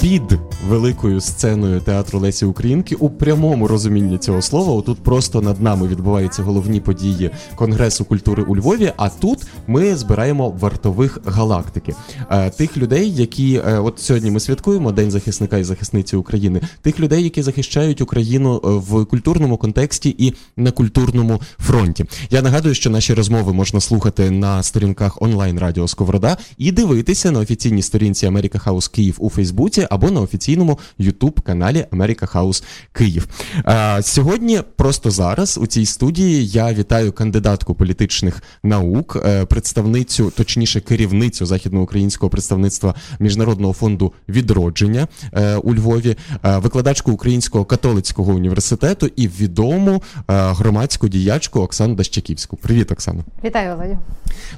під великою сценою театру Лесі Українки у прямому розумінні цього слова. Тут просто над нами відбуваються головні події Конгресу культури у Львові. А тут ми збираємо вартових галактики, е, тих людей, які е, от сьогодні ми святкуємо День захисника і захисниці України, тих людей, які захищають Україну е, в культурному контексті і на культурному фронті. Я нагадую, що наші розмови можна слухати на сторінках онлайн радіо Сковорода і дивитися на офіційній сторінці Америка Хаус Київ у Фейсбуці або на офіційному Ютуб каналі Америка Хаус Київ. А, Сьогодні, просто зараз, у цій студії я вітаю кандидатку політичних наук, е, представницю, точніше, керівницю західноукраїнського представництва міжнародного фонду відродження е, у Львові, е, викладачку Українського католицького університету і відому громадську діячку Оксану Дащаківську. Привіт, Оксана. Вітаю, Володю.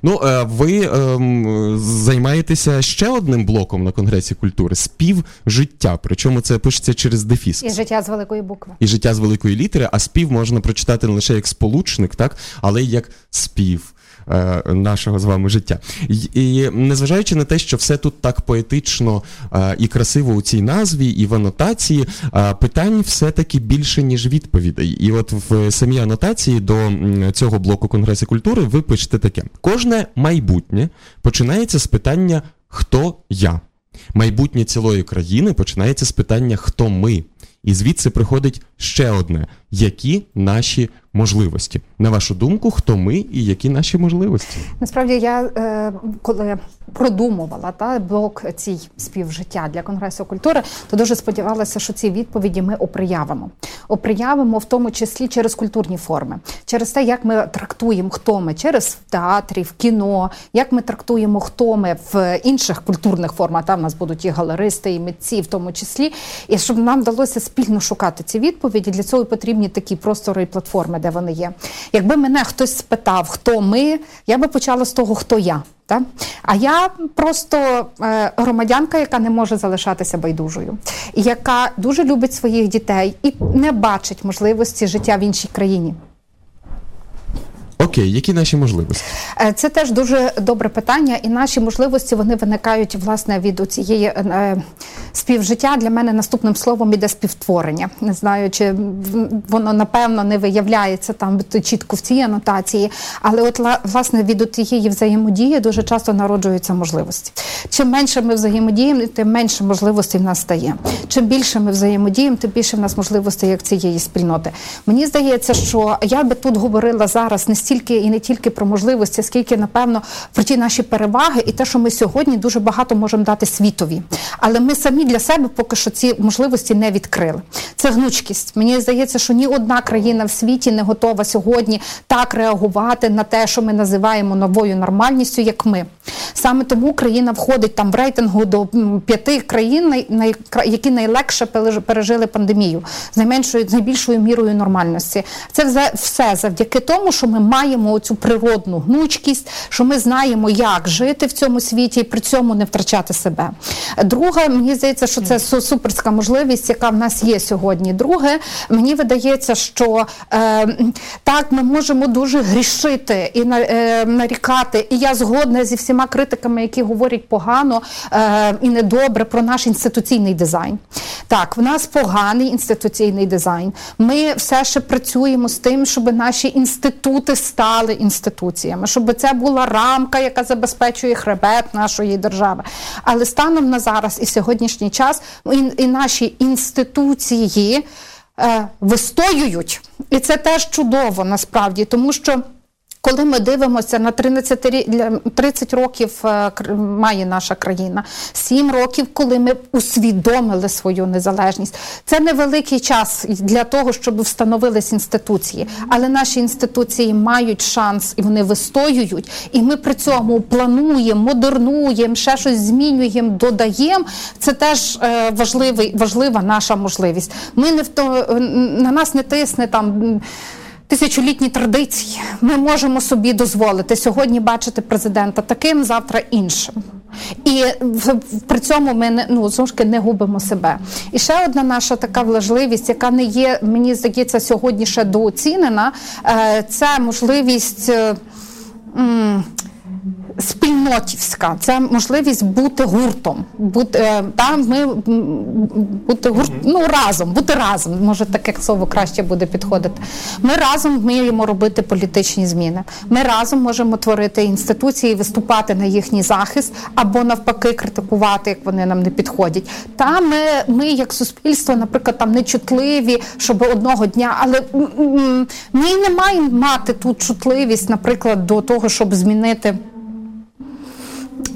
Ну ви ем, займаєтеся ще одним блоком на конгресі культури спів життя. Причому це пишеться через дефіс. І життя з великої букви. І життя з великої літери, а спів можна прочитати не лише як сполучник, так, але й як спів. Е, нашого з вами життя, і, і незважаючи на те, що все тут так поетично е, і красиво у цій назві, і в анотації, е, питань все-таки більше, ніж відповідей. І от в самій анотації до цього блоку Конгресу культури ви пишете таке: кожне майбутнє починається з питання Хто я? Майбутнє цілої країни починається з питання Хто ми? І звідси приходить ще одне: які наші можливості? На вашу думку, хто ми і які наші можливості? Насправді я е, коли продумувала та блок цій співжиття для конгресу культури, то дуже сподівалася, що ці відповіді ми оприявимо. Оприявимо в тому числі через культурні форми, через те, як ми трактуємо, хто ми через театрі, в кіно, як ми трактуємо, хто ми в інших культурних формах. Там нас будуть і галеристи, і митці, в тому числі, і щоб нам вдалося спільно шукати ці відповіді. Для цього потрібні такі простори і платформи, де вони є. Якби мене хтось спитав, хто ми, я би почала з того, хто я. Та? А я просто е, громадянка, яка не може залишатися байдужою, яка дуже любить своїх дітей і не бачить можливості життя в іншій країні. Окей, які наші можливості? Е, це теж дуже добре питання, і наші можливості вони виникають власне від цієї е, співжиття. Для мене наступним словом іде співтворення. Не знаю, чи воно напевно не виявляється там чітко в цій анотації, але от власне від цієї взаємодії дуже часто народжуються можливості. Чим менше ми взаємодіємо, тим менше можливостей в нас стає. Чим більше ми взаємодіємо, тим більше в нас можливостей як цієї спільноти. Мені здається, що я би тут говорила зараз не стільки стільки і не тільки про можливості, скільки напевно про ті наші переваги, і те, що ми сьогодні дуже багато можемо дати світові. Але ми самі для себе поки що ці можливості не відкрили. Це гнучкість. Мені здається, що ні одна країна в світі не готова сьогодні так реагувати на те, що ми називаємо новою нормальністю, як ми. Саме тому Україна входить там в рейтингу до п'яти країн, які найлегше пережили пандемію з найменшою з найбільшою мірою нормальності. Це все завдяки тому, що ми маємо цю природну гнучкість, що ми знаємо, як жити в цьому світі і при цьому не втрачати себе. Друге, мені здається, що це суперська можливість, яка в нас є сьогодні. Друге, мені видається, що е, так ми можемо дуже грішити і е, нарікати. І я згодна зі всіма критиками, які говорять погано е, і недобре про наш інституційний дизайн. Так, в нас поганий інституційний дизайн. Ми все ще працюємо з тим, щоб наші інститути стали інституціями, щоб це була рамка, яка забезпечує хребет нашої держави. Але станом на зараз і сьогоднішній час і, і наші інституції е, вистоюють, і це теж чудово насправді, тому що. Коли ми дивимося на 13 30 років е, має наша країна, 7 років, коли ми усвідомили свою незалежність, це невеликий час для того, щоб встановились інституції, але наші інституції мають шанс і вони вистоюють. І ми при цьому плануємо, модернуємо, ще щось змінюємо, додаємо. Це теж е, важливий, важлива наша можливість. Ми не в то на нас не тисне там тисячолітні традиції. Ми можемо собі дозволити сьогодні бачити президента таким, завтра іншим. І при цьому ми не ну знову не губимо себе. І ще одна наша така важливість, яка не є, мені здається, сьогодні ще дооцінена, е, це можливість. Спільнотівська, це можливість бути гуртом, бути е, та ми бути гурт, ну разом, бути разом. Може таке слово краще буде підходити. Ми разом вміємо робити політичні зміни. Ми разом можемо творити інституції, виступати на їхній захист або навпаки критикувати, як вони нам не підходять. Та ми, ми як суспільство, наприклад, там не чутливі, щоб одного дня, але ми не маємо мати ту чутливість, наприклад, до того, щоб змінити.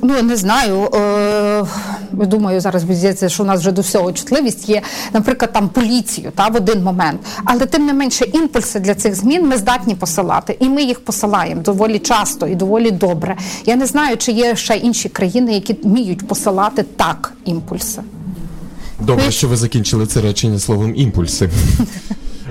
Ну, не знаю. Е, Думаю, зараз здається, що у нас вже до всього чутливість є, наприклад, там поліцію та в один момент. Але тим не менше імпульси для цих змін ми здатні посилати, і ми їх посилаємо доволі часто і доволі добре. Я не знаю, чи є ще інші країни, які вміють посилати так імпульси. Добре, що ви закінчили це речення словом імпульси.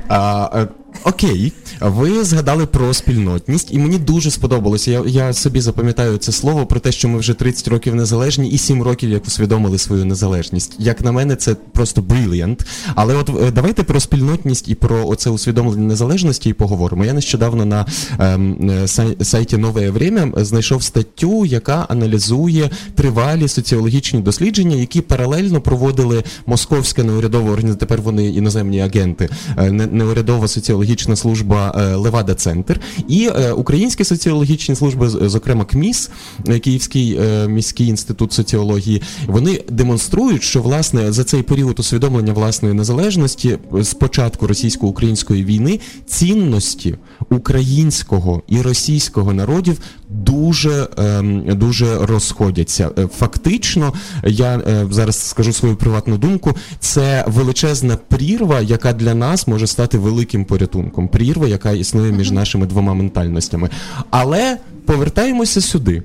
А, е, Окей, ви згадали про спільнотність, і мені дуже сподобалося. Я я собі запам'ятаю це слово про те, що ми вже 30 років незалежні і 7 років як усвідомили свою незалежність. Як на мене, це просто бриліант. Але от е, давайте про спільнотність і про оце усвідомлення незалежності і поговоримо. Я нещодавно на ем, сайті Нове Время знайшов статтю, яка аналізує тривалі соціологічні дослідження, які паралельно проводили московська неурядова організація. Тепер вони іноземні агенти, е, неурядова соціологічна соціологічна служба е, Левада Центр і е, українські соціологічні служби, зокрема КМІС, е, Київський міський інститут соціології, вони демонструють, що власне за цей період усвідомлення власної незалежності з початку російсько-української війни цінності українського і російського народів дуже ем, дуже розходяться. Фактично, я зараз скажу свою приватну думку. Це величезна прірва, яка для нас може стати великим порятунком прірва, яка існує між нашими двома ментальностями. Але повертаємося сюди.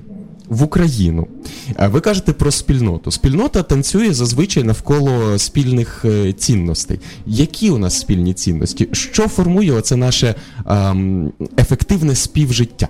В Україну е, ви кажете про спільноту. Спільнота танцює зазвичай навколо спільних е, цінностей. Які у нас спільні цінності? Що формує оце наше ем, ефективне співжиття?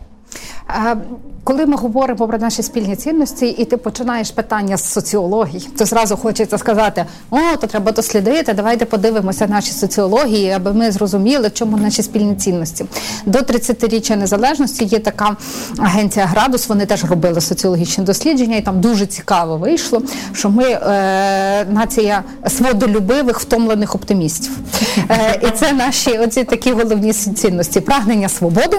Е, коли ми говоримо про наші спільні цінності, і ти починаєш питання з соціології, то зразу хочеться сказати: о, то треба дослідити. Давайте подивимося наші соціології, аби ми зрозуміли, в чому наші спільні цінності. До 30-річчя незалежності є така агенція Градус. Вони теж робили соціологічні дослідження, і там дуже цікаво вийшло, що ми е, нація свободолюбивих, втомлених оптимістів. Е, І це наші оці такі головні цінності: прагнення свободи.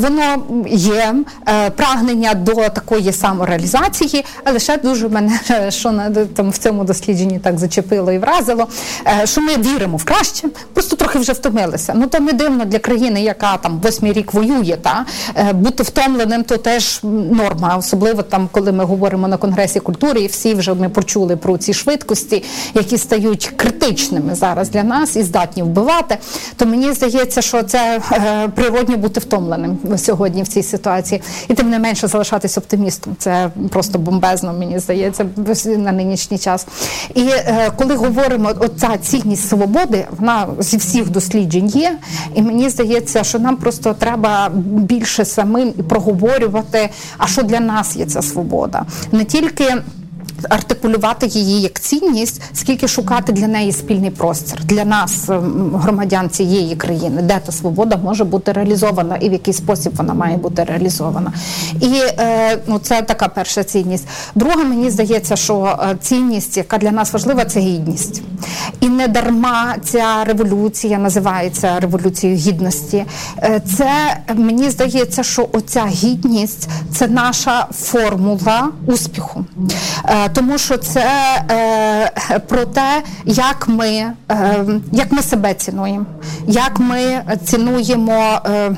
Воно є е, прагнення до такої самореалізації, але ще дуже мене що на там в цьому дослідженні так зачепило і вразило, е, що ми віримо в краще, просто трохи вже втомилися. Ну то не дивно для країни, яка там восьмий рік воює, та е, бути втомленим, то теж норма, особливо там, коли ми говоримо на конгресі культури, і всі вже ми почули про ці швидкості, які стають критичними зараз для нас і здатні вбивати. То мені здається, що це природньо бути втомленим сьогодні в цій ситуації, і тим не менше залишатись оптимістом. Це просто бомбезно, мені здається, на нинішній час. І е, коли говоримо оця цінність свободи, вона зі всіх досліджень є. І мені здається, що нам просто треба більше самим і проговорювати, а що для нас є ця свобода, не тільки артикулювати її як цінність, скільки шукати для неї спільний простір для нас, ем, громадян цієї країни, де та свобода може бути реалізована і в який спосіб вона має бути реалізована. І е, ну, це така перша цінність. Друга, мені здається, що е, цінність, яка для нас важлива, це гідність. І не дарма ця революція називається революцією гідності. Е, це мені здається, що оця гідність це наша формула успіху тому що це е, про те, як ми е, як ми себе цінуємо, як ми цінуємо е,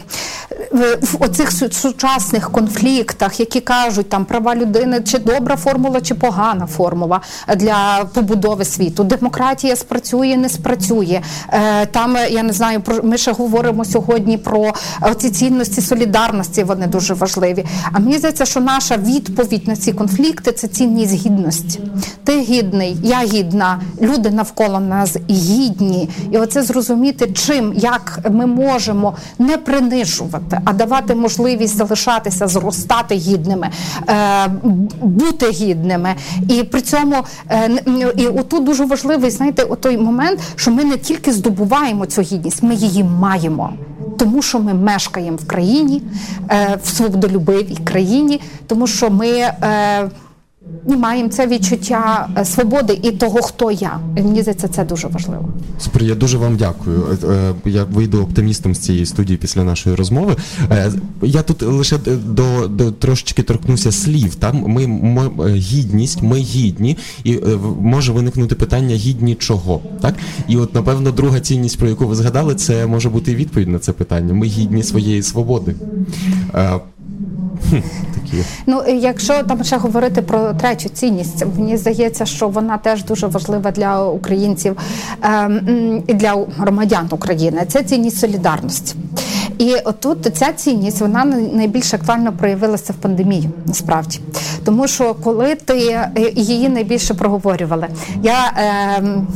в оцих сучасних конфліктах, які кажуть там права людини, чи добра формула, чи погана формула для побудови світу. Демократія спрацює, не спрацює. Е, там я не знаю, ми ще говоримо сьогодні про ці цінності солідарності. Вони дуже важливі. А мені здається, що наша відповідь на ці конфлікти це цінність гідності. Ти гідний, я гідна, люди навколо нас гідні, і оце зрозуміти, чим як ми можемо не принижувати, а давати можливість залишатися, зростати гідними, е, бути гідними. І при цьому е, і отут дуже важливий знаєте, той момент, що ми не тільки здобуваємо цю гідність, ми її маємо. тому що ми мешкаємо в країні, е, в свободолюбивій країні, тому що ми. Е, маємо це відчуття е, свободи і того, хто я. Мені здається, це дуже важливо. Супер, я дуже вам дякую. Е, е, Я вийду оптимістом з цієї студії після нашої розмови. Я тут лише до, до трошечки торкнуся слів. Там ми, ми гідність, ми гідні, і може виникнути питання гідні чого. Так і от напевно друга цінність, про яку ви згадали, це може бути відповідь на це питання. Ми гідні своєї свободи. Такі. Ну, якщо там ще говорити про третю цінність, мені здається, що вона теж дуже важлива для українців ем, і для громадян України. Це цінність солідарності. І отут ця цінність вона найбільш актуально проявилася в пандемії, насправді. Тому що коли ти е, її найбільше проговорювали, я ем,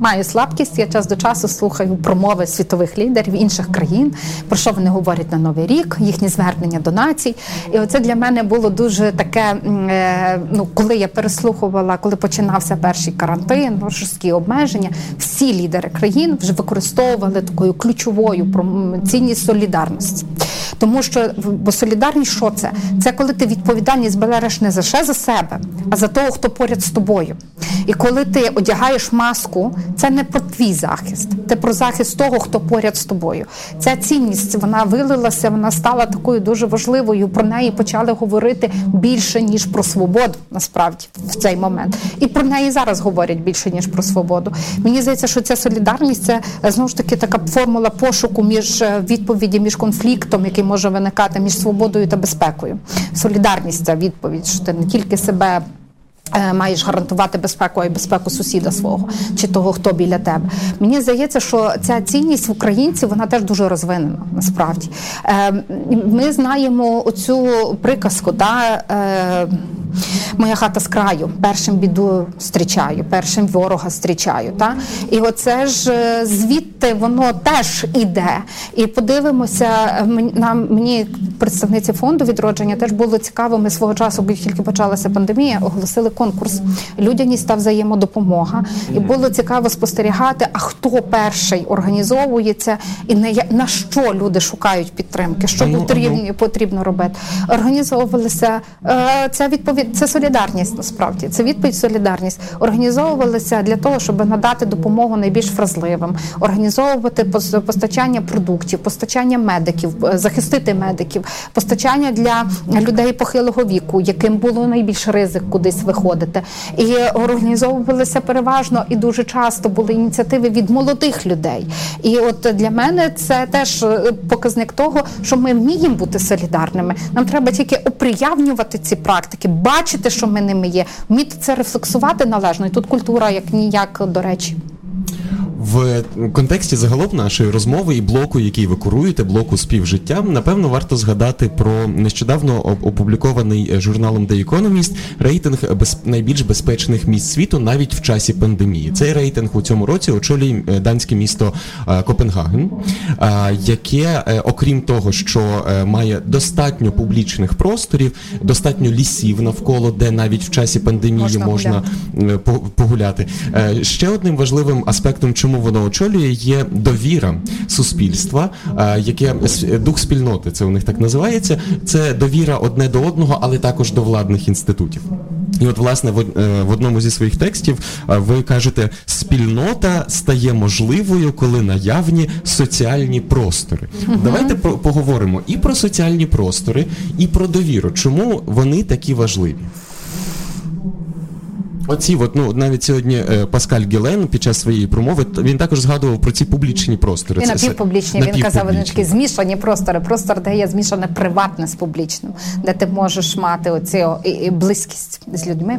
маю слабкість, я час до часу слухаю промови світових лідерів інших країн, про що вони говорять на новий рік, їхні звернення до націй. І оце для мене було дуже таке. е, Ну, коли я переслухувала, коли починався перший карантин, жорсткі обмеження, всі лідери країн вже використовували такою ключовою пром- цінність солідарності. Тому що бо солідарність що це? Це коли ти відповідальність береш не ще за себе, а за того, хто поряд з тобою. І коли ти одягаєш маску, це не про твій захист, це про захист того, хто поряд з тобою. Ця цінність вона вилилася, вона стала такою дуже важливою. Про неї почали говорити більше ніж про свободу, насправді в цей момент. І про неї зараз говорять більше ніж про свободу. Мені здається, що ця солідарність це е, знову ж таки така формула пошуку між е, відповіді між конфліктом, який може виникати між свободою та безпекою. Солідарність це відповідь, що ти не тільки себе. е, Маєш гарантувати безпеку, й безпеку сусіда свого чи того, хто біля тебе. Мені здається, що ця цінність в українців вона теж дуже розвинена. Насправді Е, ми знаємо оцю приказку, да, е, моя хата з краю, першим біду зустрічаю, першим ворога зустрічаю. Та? І оце ж е, звідти воно теж іде. І подивимося, е, нам мені представниці фонду відродження теж було цікаво. Ми свого часу, бо тільки почалася пандемія, оголосили конкурс. Людяність та взаємодопомога. І було цікаво спостерігати, а хто перший організовує це і на, на що люди шукають підтримки, що ну, а потрібно, потрібно робити. Організовувалися е, це відповідь, це солідарність насправді. Це відповідь солідарність. Організовувалися для того, щоб надати допомогу найбільш вразливим, організовувати пос- постачання продуктів, постачання медиків, е, захистити медиків, постачання для людей похилого віку, яким було найбільш ризик кудись виходити. І організовувалися переважно і дуже часто були ініціативи від молодих людей. І от для мене це теж е, показник того, що ми вміємо бути солідарними. Нам треба тільки оприявнювати ці практики, бачити, що ми ними є, вміти це рефлексувати належно. І тут культура як ніяк до речі. В контексті загалом нашої розмови і блоку, який ви куруєте, блоку співжиття, напевно, варто згадати про нещодавно опублікований е, журналом The Economist рейтинг без... найбільш безпечних міст світу навіть в часі пандемії. Цей рейтинг у цьому році очолює е, данське місто е, Копенгаген, яке, окрім того, що має достатньо публічних просторів, достатньо лісів навколо, де навіть в часі пандемії Можна можна погуляти. Ще одним важливим аспектом, чому воно очолює, є довіра суспільства, е, яке дух спільноти, це у них так називається. Це довіра одне до одного, але також до владних інститутів. І от, власне, в, е, одному зі своїх текстів е, ви кажете, спільнота стає можливою, коли наявні соціальні простори. Давайте по- поговоримо і про соціальні простори, і про довіру. Чому вони такі важливі? Оці, от, ну навіть сьогодні е, Паскаль Гілен під час своєї промови він також згадував про ці публічні простори. І напівпублічні. Він казав, вони такі змішані простори. Простор, де є змішане приватне з публічним, де ти можеш мати оцю і- і близькість з людьми.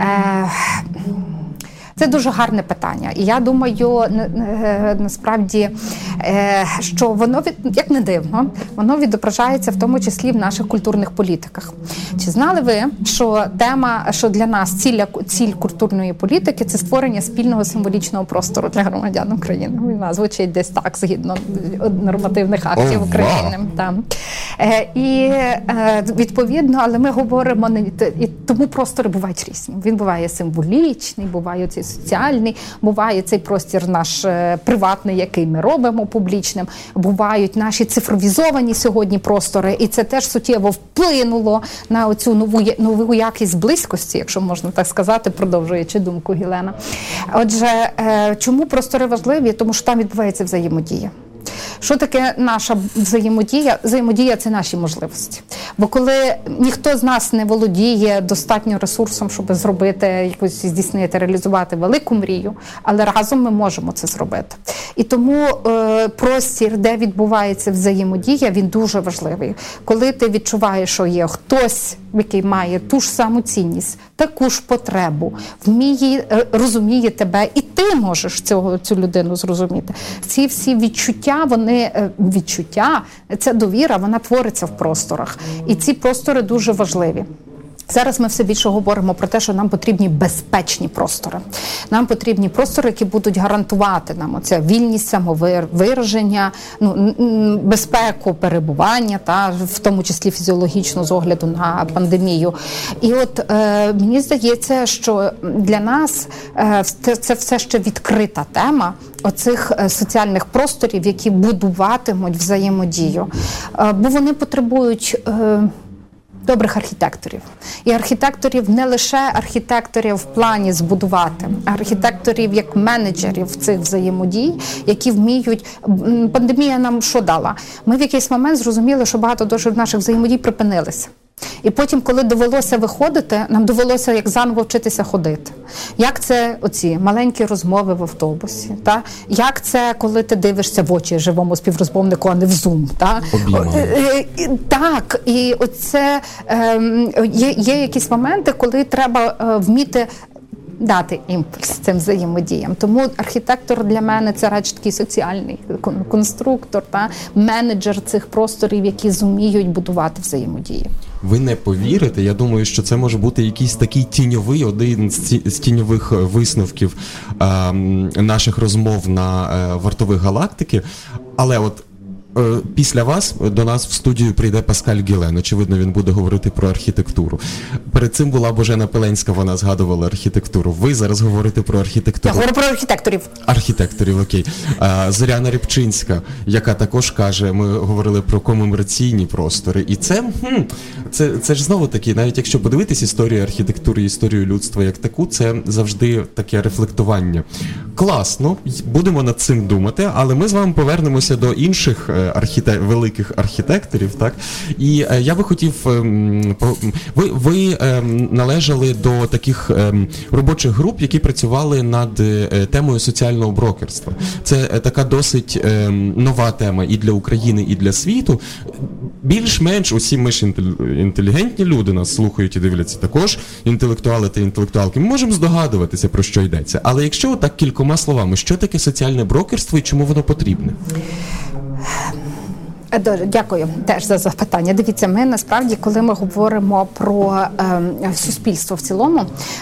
Е, це дуже гарне питання, і я думаю, на- насправді, е, що воно від як не дивно, воно відображається в тому числі в наших культурних політиках. Чи знали ви, що тема, що для нас ціля ціль культурної політики це створення спільного символічного простору для громадян України? Вона звучить десь так, згідно нормативних актів України. Там. Е, і е, відповідно, але ми говоримо і тому простори бувають різні. Він буває символічний, буває цей соціальний, буває цей простір наш е, приватний, який ми робимо публічним. Бувають наші цифровізовані сьогодні простори, і це теж суттєво вплинуло на оцю нову нову якість близькості, якщо можна так сказати, продовжуючи думку Гілена. Отже, е, чому простори важливі? Тому що там відбувається взаємодія. Що таке наша взаємодія? Взаємодія це наші можливості. Бо коли ніхто з нас не володіє достатньо ресурсом, щоб зробити якось здійснити, реалізувати велику мрію, але разом ми можемо це зробити. І тому е, простір, де відбувається взаємодія, він дуже важливий. Коли ти відчуваєш, що є хтось, який має ту ж саму цінність, таку ж потребу, вміє е, розуміє тебе, і ти можеш цього цю людину зрозуміти. Ці всі відчуття, вони е, відчуття, ця довіра, вона твориться в просторах, і ці простори дуже важливі. Зараз ми все більше говоримо про те, що нам потрібні безпечні простори. Нам потрібні простори, які будуть гарантувати нам оця вільність самовираження, ну безпеку перебування, та в тому числі фізіологічно з огляду на пандемію. І от е, мені здається, що для нас е, це все ще відкрита тема оцих е, соціальних просторів, які будуватимуть взаємодію, е, бо вони потребують. Добрих архітекторів. І архітекторів не лише архітекторів в плані збудувати, а архітекторів як менеджерів цих взаємодій, які вміють. Пандемія нам що дала? Ми в якийсь момент зрозуміли, що багато дуже наших взаємодій припинилися. І потім, коли довелося виходити, нам довелося як заново вчитися ходити. Як це оці маленькі розмови в автобусі? Та? Як це, коли ти дивишся в очі живому співрозмовнику, а не в зум? Та? Е, е, так, і оце е, є, є якісь моменти, коли треба е, вміти дати імпульс цим взаємодіям. Тому архітектор для мене це радше такий соціальний конструктор та менеджер цих просторів, які зуміють будувати взаємодії. Ви не повірите. Я думаю, що це може бути якийсь такий тіньовий, один з тіньових висновків е, наших розмов на е, вартових галактики. Але от Е, після вас до нас в студію прийде Паскаль Гілен. Очевидно, він буде говорити про архітектуру. Перед цим була Божена Пеленська, вона згадувала архітектуру. Ви зараз говорите про архітектуру. Я говорю про архітекторів. Архітекторів, окей. Зоряна Рябчинська, яка також каже, ми говорили про комемораційні простори. І це хм, це, це ж знову таки, навіть якщо подивитись історію архітектури, історію людства як таку, це завжди таке рефлектування. Класно, будемо над цим думати, але ми з вами повернемося до інших. Е, архітек... великих архітекторів, так і е, я би хотів ем, ви ви ем, належали до таких ем, робочих груп, які працювали над е, темою соціального брокерства. Це така досить нова тема і для України, і для світу. Більш-менш усі ми ж інтелігентні люди нас слухають і дивляться також. Інтелектуали та інтелектуалки. Ми можемо здогадуватися про що йдеться. Але якщо так кількома словами, що таке соціальне брокерство і чому воно потрібне? Е, дякую теж за запитання. Дивіться, ми насправді, коли ми говоримо про е, суспільство в цілому,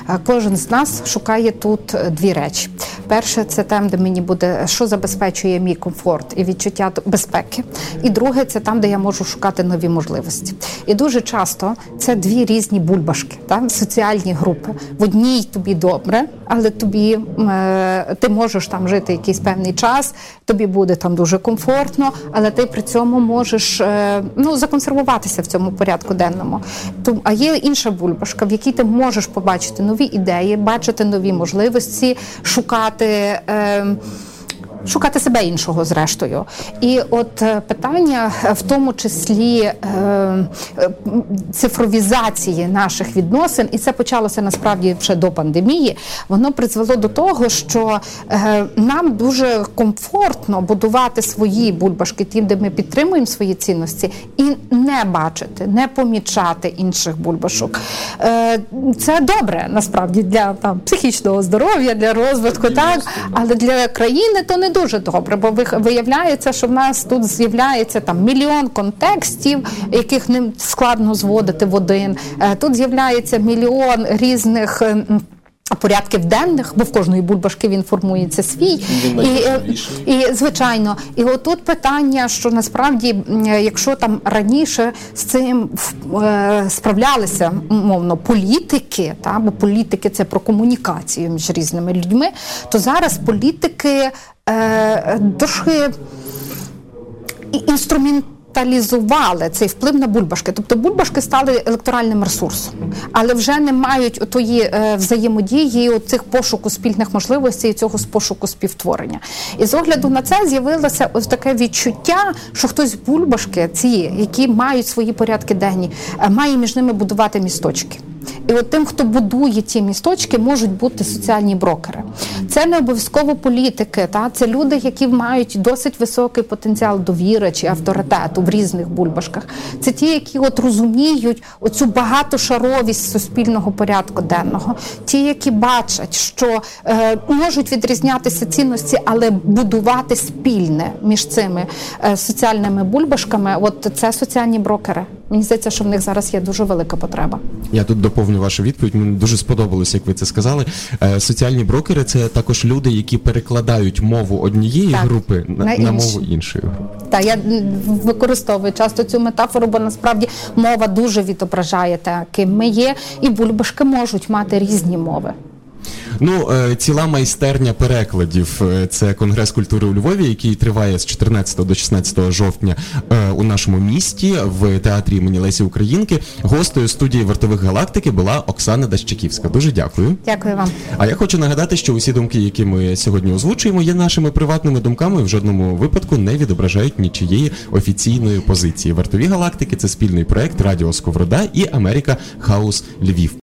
е, кожен з нас шукає тут дві речі. Перше, це там, де мені буде що забезпечує мій комфорт і відчуття безпеки. І друге, це там, де я можу шукати нові можливості. І дуже часто це дві різні бульбашки, так? соціальні групи. В одній тобі добре, але тобі е, ти можеш там жити якийсь певний час, тобі буде там дуже комфортно, але ти при цьому можеш е, ну законсервуватися в цьому порядку денному. А є інша бульбашка, в якій ти можеш побачити нові ідеї, бачити нові можливості, шукати. Е, шукати себе іншого, зрештою. І от е, питання е, в тому числі е, цифровізації наших відносин, і це почалося насправді ще до пандемії. Воно призвело до того, що нам дуже комфортно будувати свої бульбашки, ті, де ми підтримуємо свої цінності, і не бачити, не помічати інших бульбашок. Це добре насправді для там психічного здоров'я, для розвитку, так але для країни то не дуже добре, бо виявляється, що в нас тут з'являється там мільйон контекстів, яких не складно зводити в один. Е, тут з'являється мільйон різних. Порядків денних, бо в кожної бульбашки він формується свій. Він І, е, і звичайно, і отут питання, що насправді, е, якщо там раніше з цим е, справлялися мовно політики, та бо політики це про комунікацію між різними людьми, то зараз політики е, дуже і- інструменталізували цей вплив на бульбашки. Тобто бульбашки стали електоральним ресурсом, але вже не мають тої е, взаємодії, цих пошуку спільних можливостей цього пошуку співтворення. І з огляду на це з'явилося ось таке відчуття, що хтось бульбашки, ці, які мають свої порядки денні, е, має між ними будувати місточки. І от тим, хто будує ті місточки, можуть бути соціальні брокери. Це не обов'язково політики, та це люди, які мають досить високий потенціал довіри чи авторитету в різних бульбашках. Це ті, які от розуміють оцю багатошаровість суспільного порядку денного, ті, які бачать, що е, можуть відрізнятися цінності, але будувати спільне між цими е, соціальними бульбашками. От це соціальні брокери. Мені здається, що в них зараз є дуже велика потреба. Я тут доповню вашу відповідь. Мені дуже сподобалося, як ви це сказали. Е, соціальні брокери це також люди, які перекладають мову однієї Так, групи на, на на мову іншої. Та я використовую часто цю метафору, бо насправді мова дуже відображає те, ким ми є, і бульбашки можуть мати різні мови. Ну, е, ціла майстерня перекладів. Е, Це Конгрес культури у Львові, який триває з 14 до 16 жовтня е, у нашому місті в театрі імені Лесі Українки. Гостею студії вартових галактики була Оксана Дащиківська. Дуже дякую. Дякую вам. А я хочу нагадати, що усі думки, які ми сьогодні озвучуємо, є нашими приватними думками в жодному випадку не відображають нічиєї офіційної позиції. Вартові галактики це спільний проект Радіо Сковорода і Америка Хаус Львів.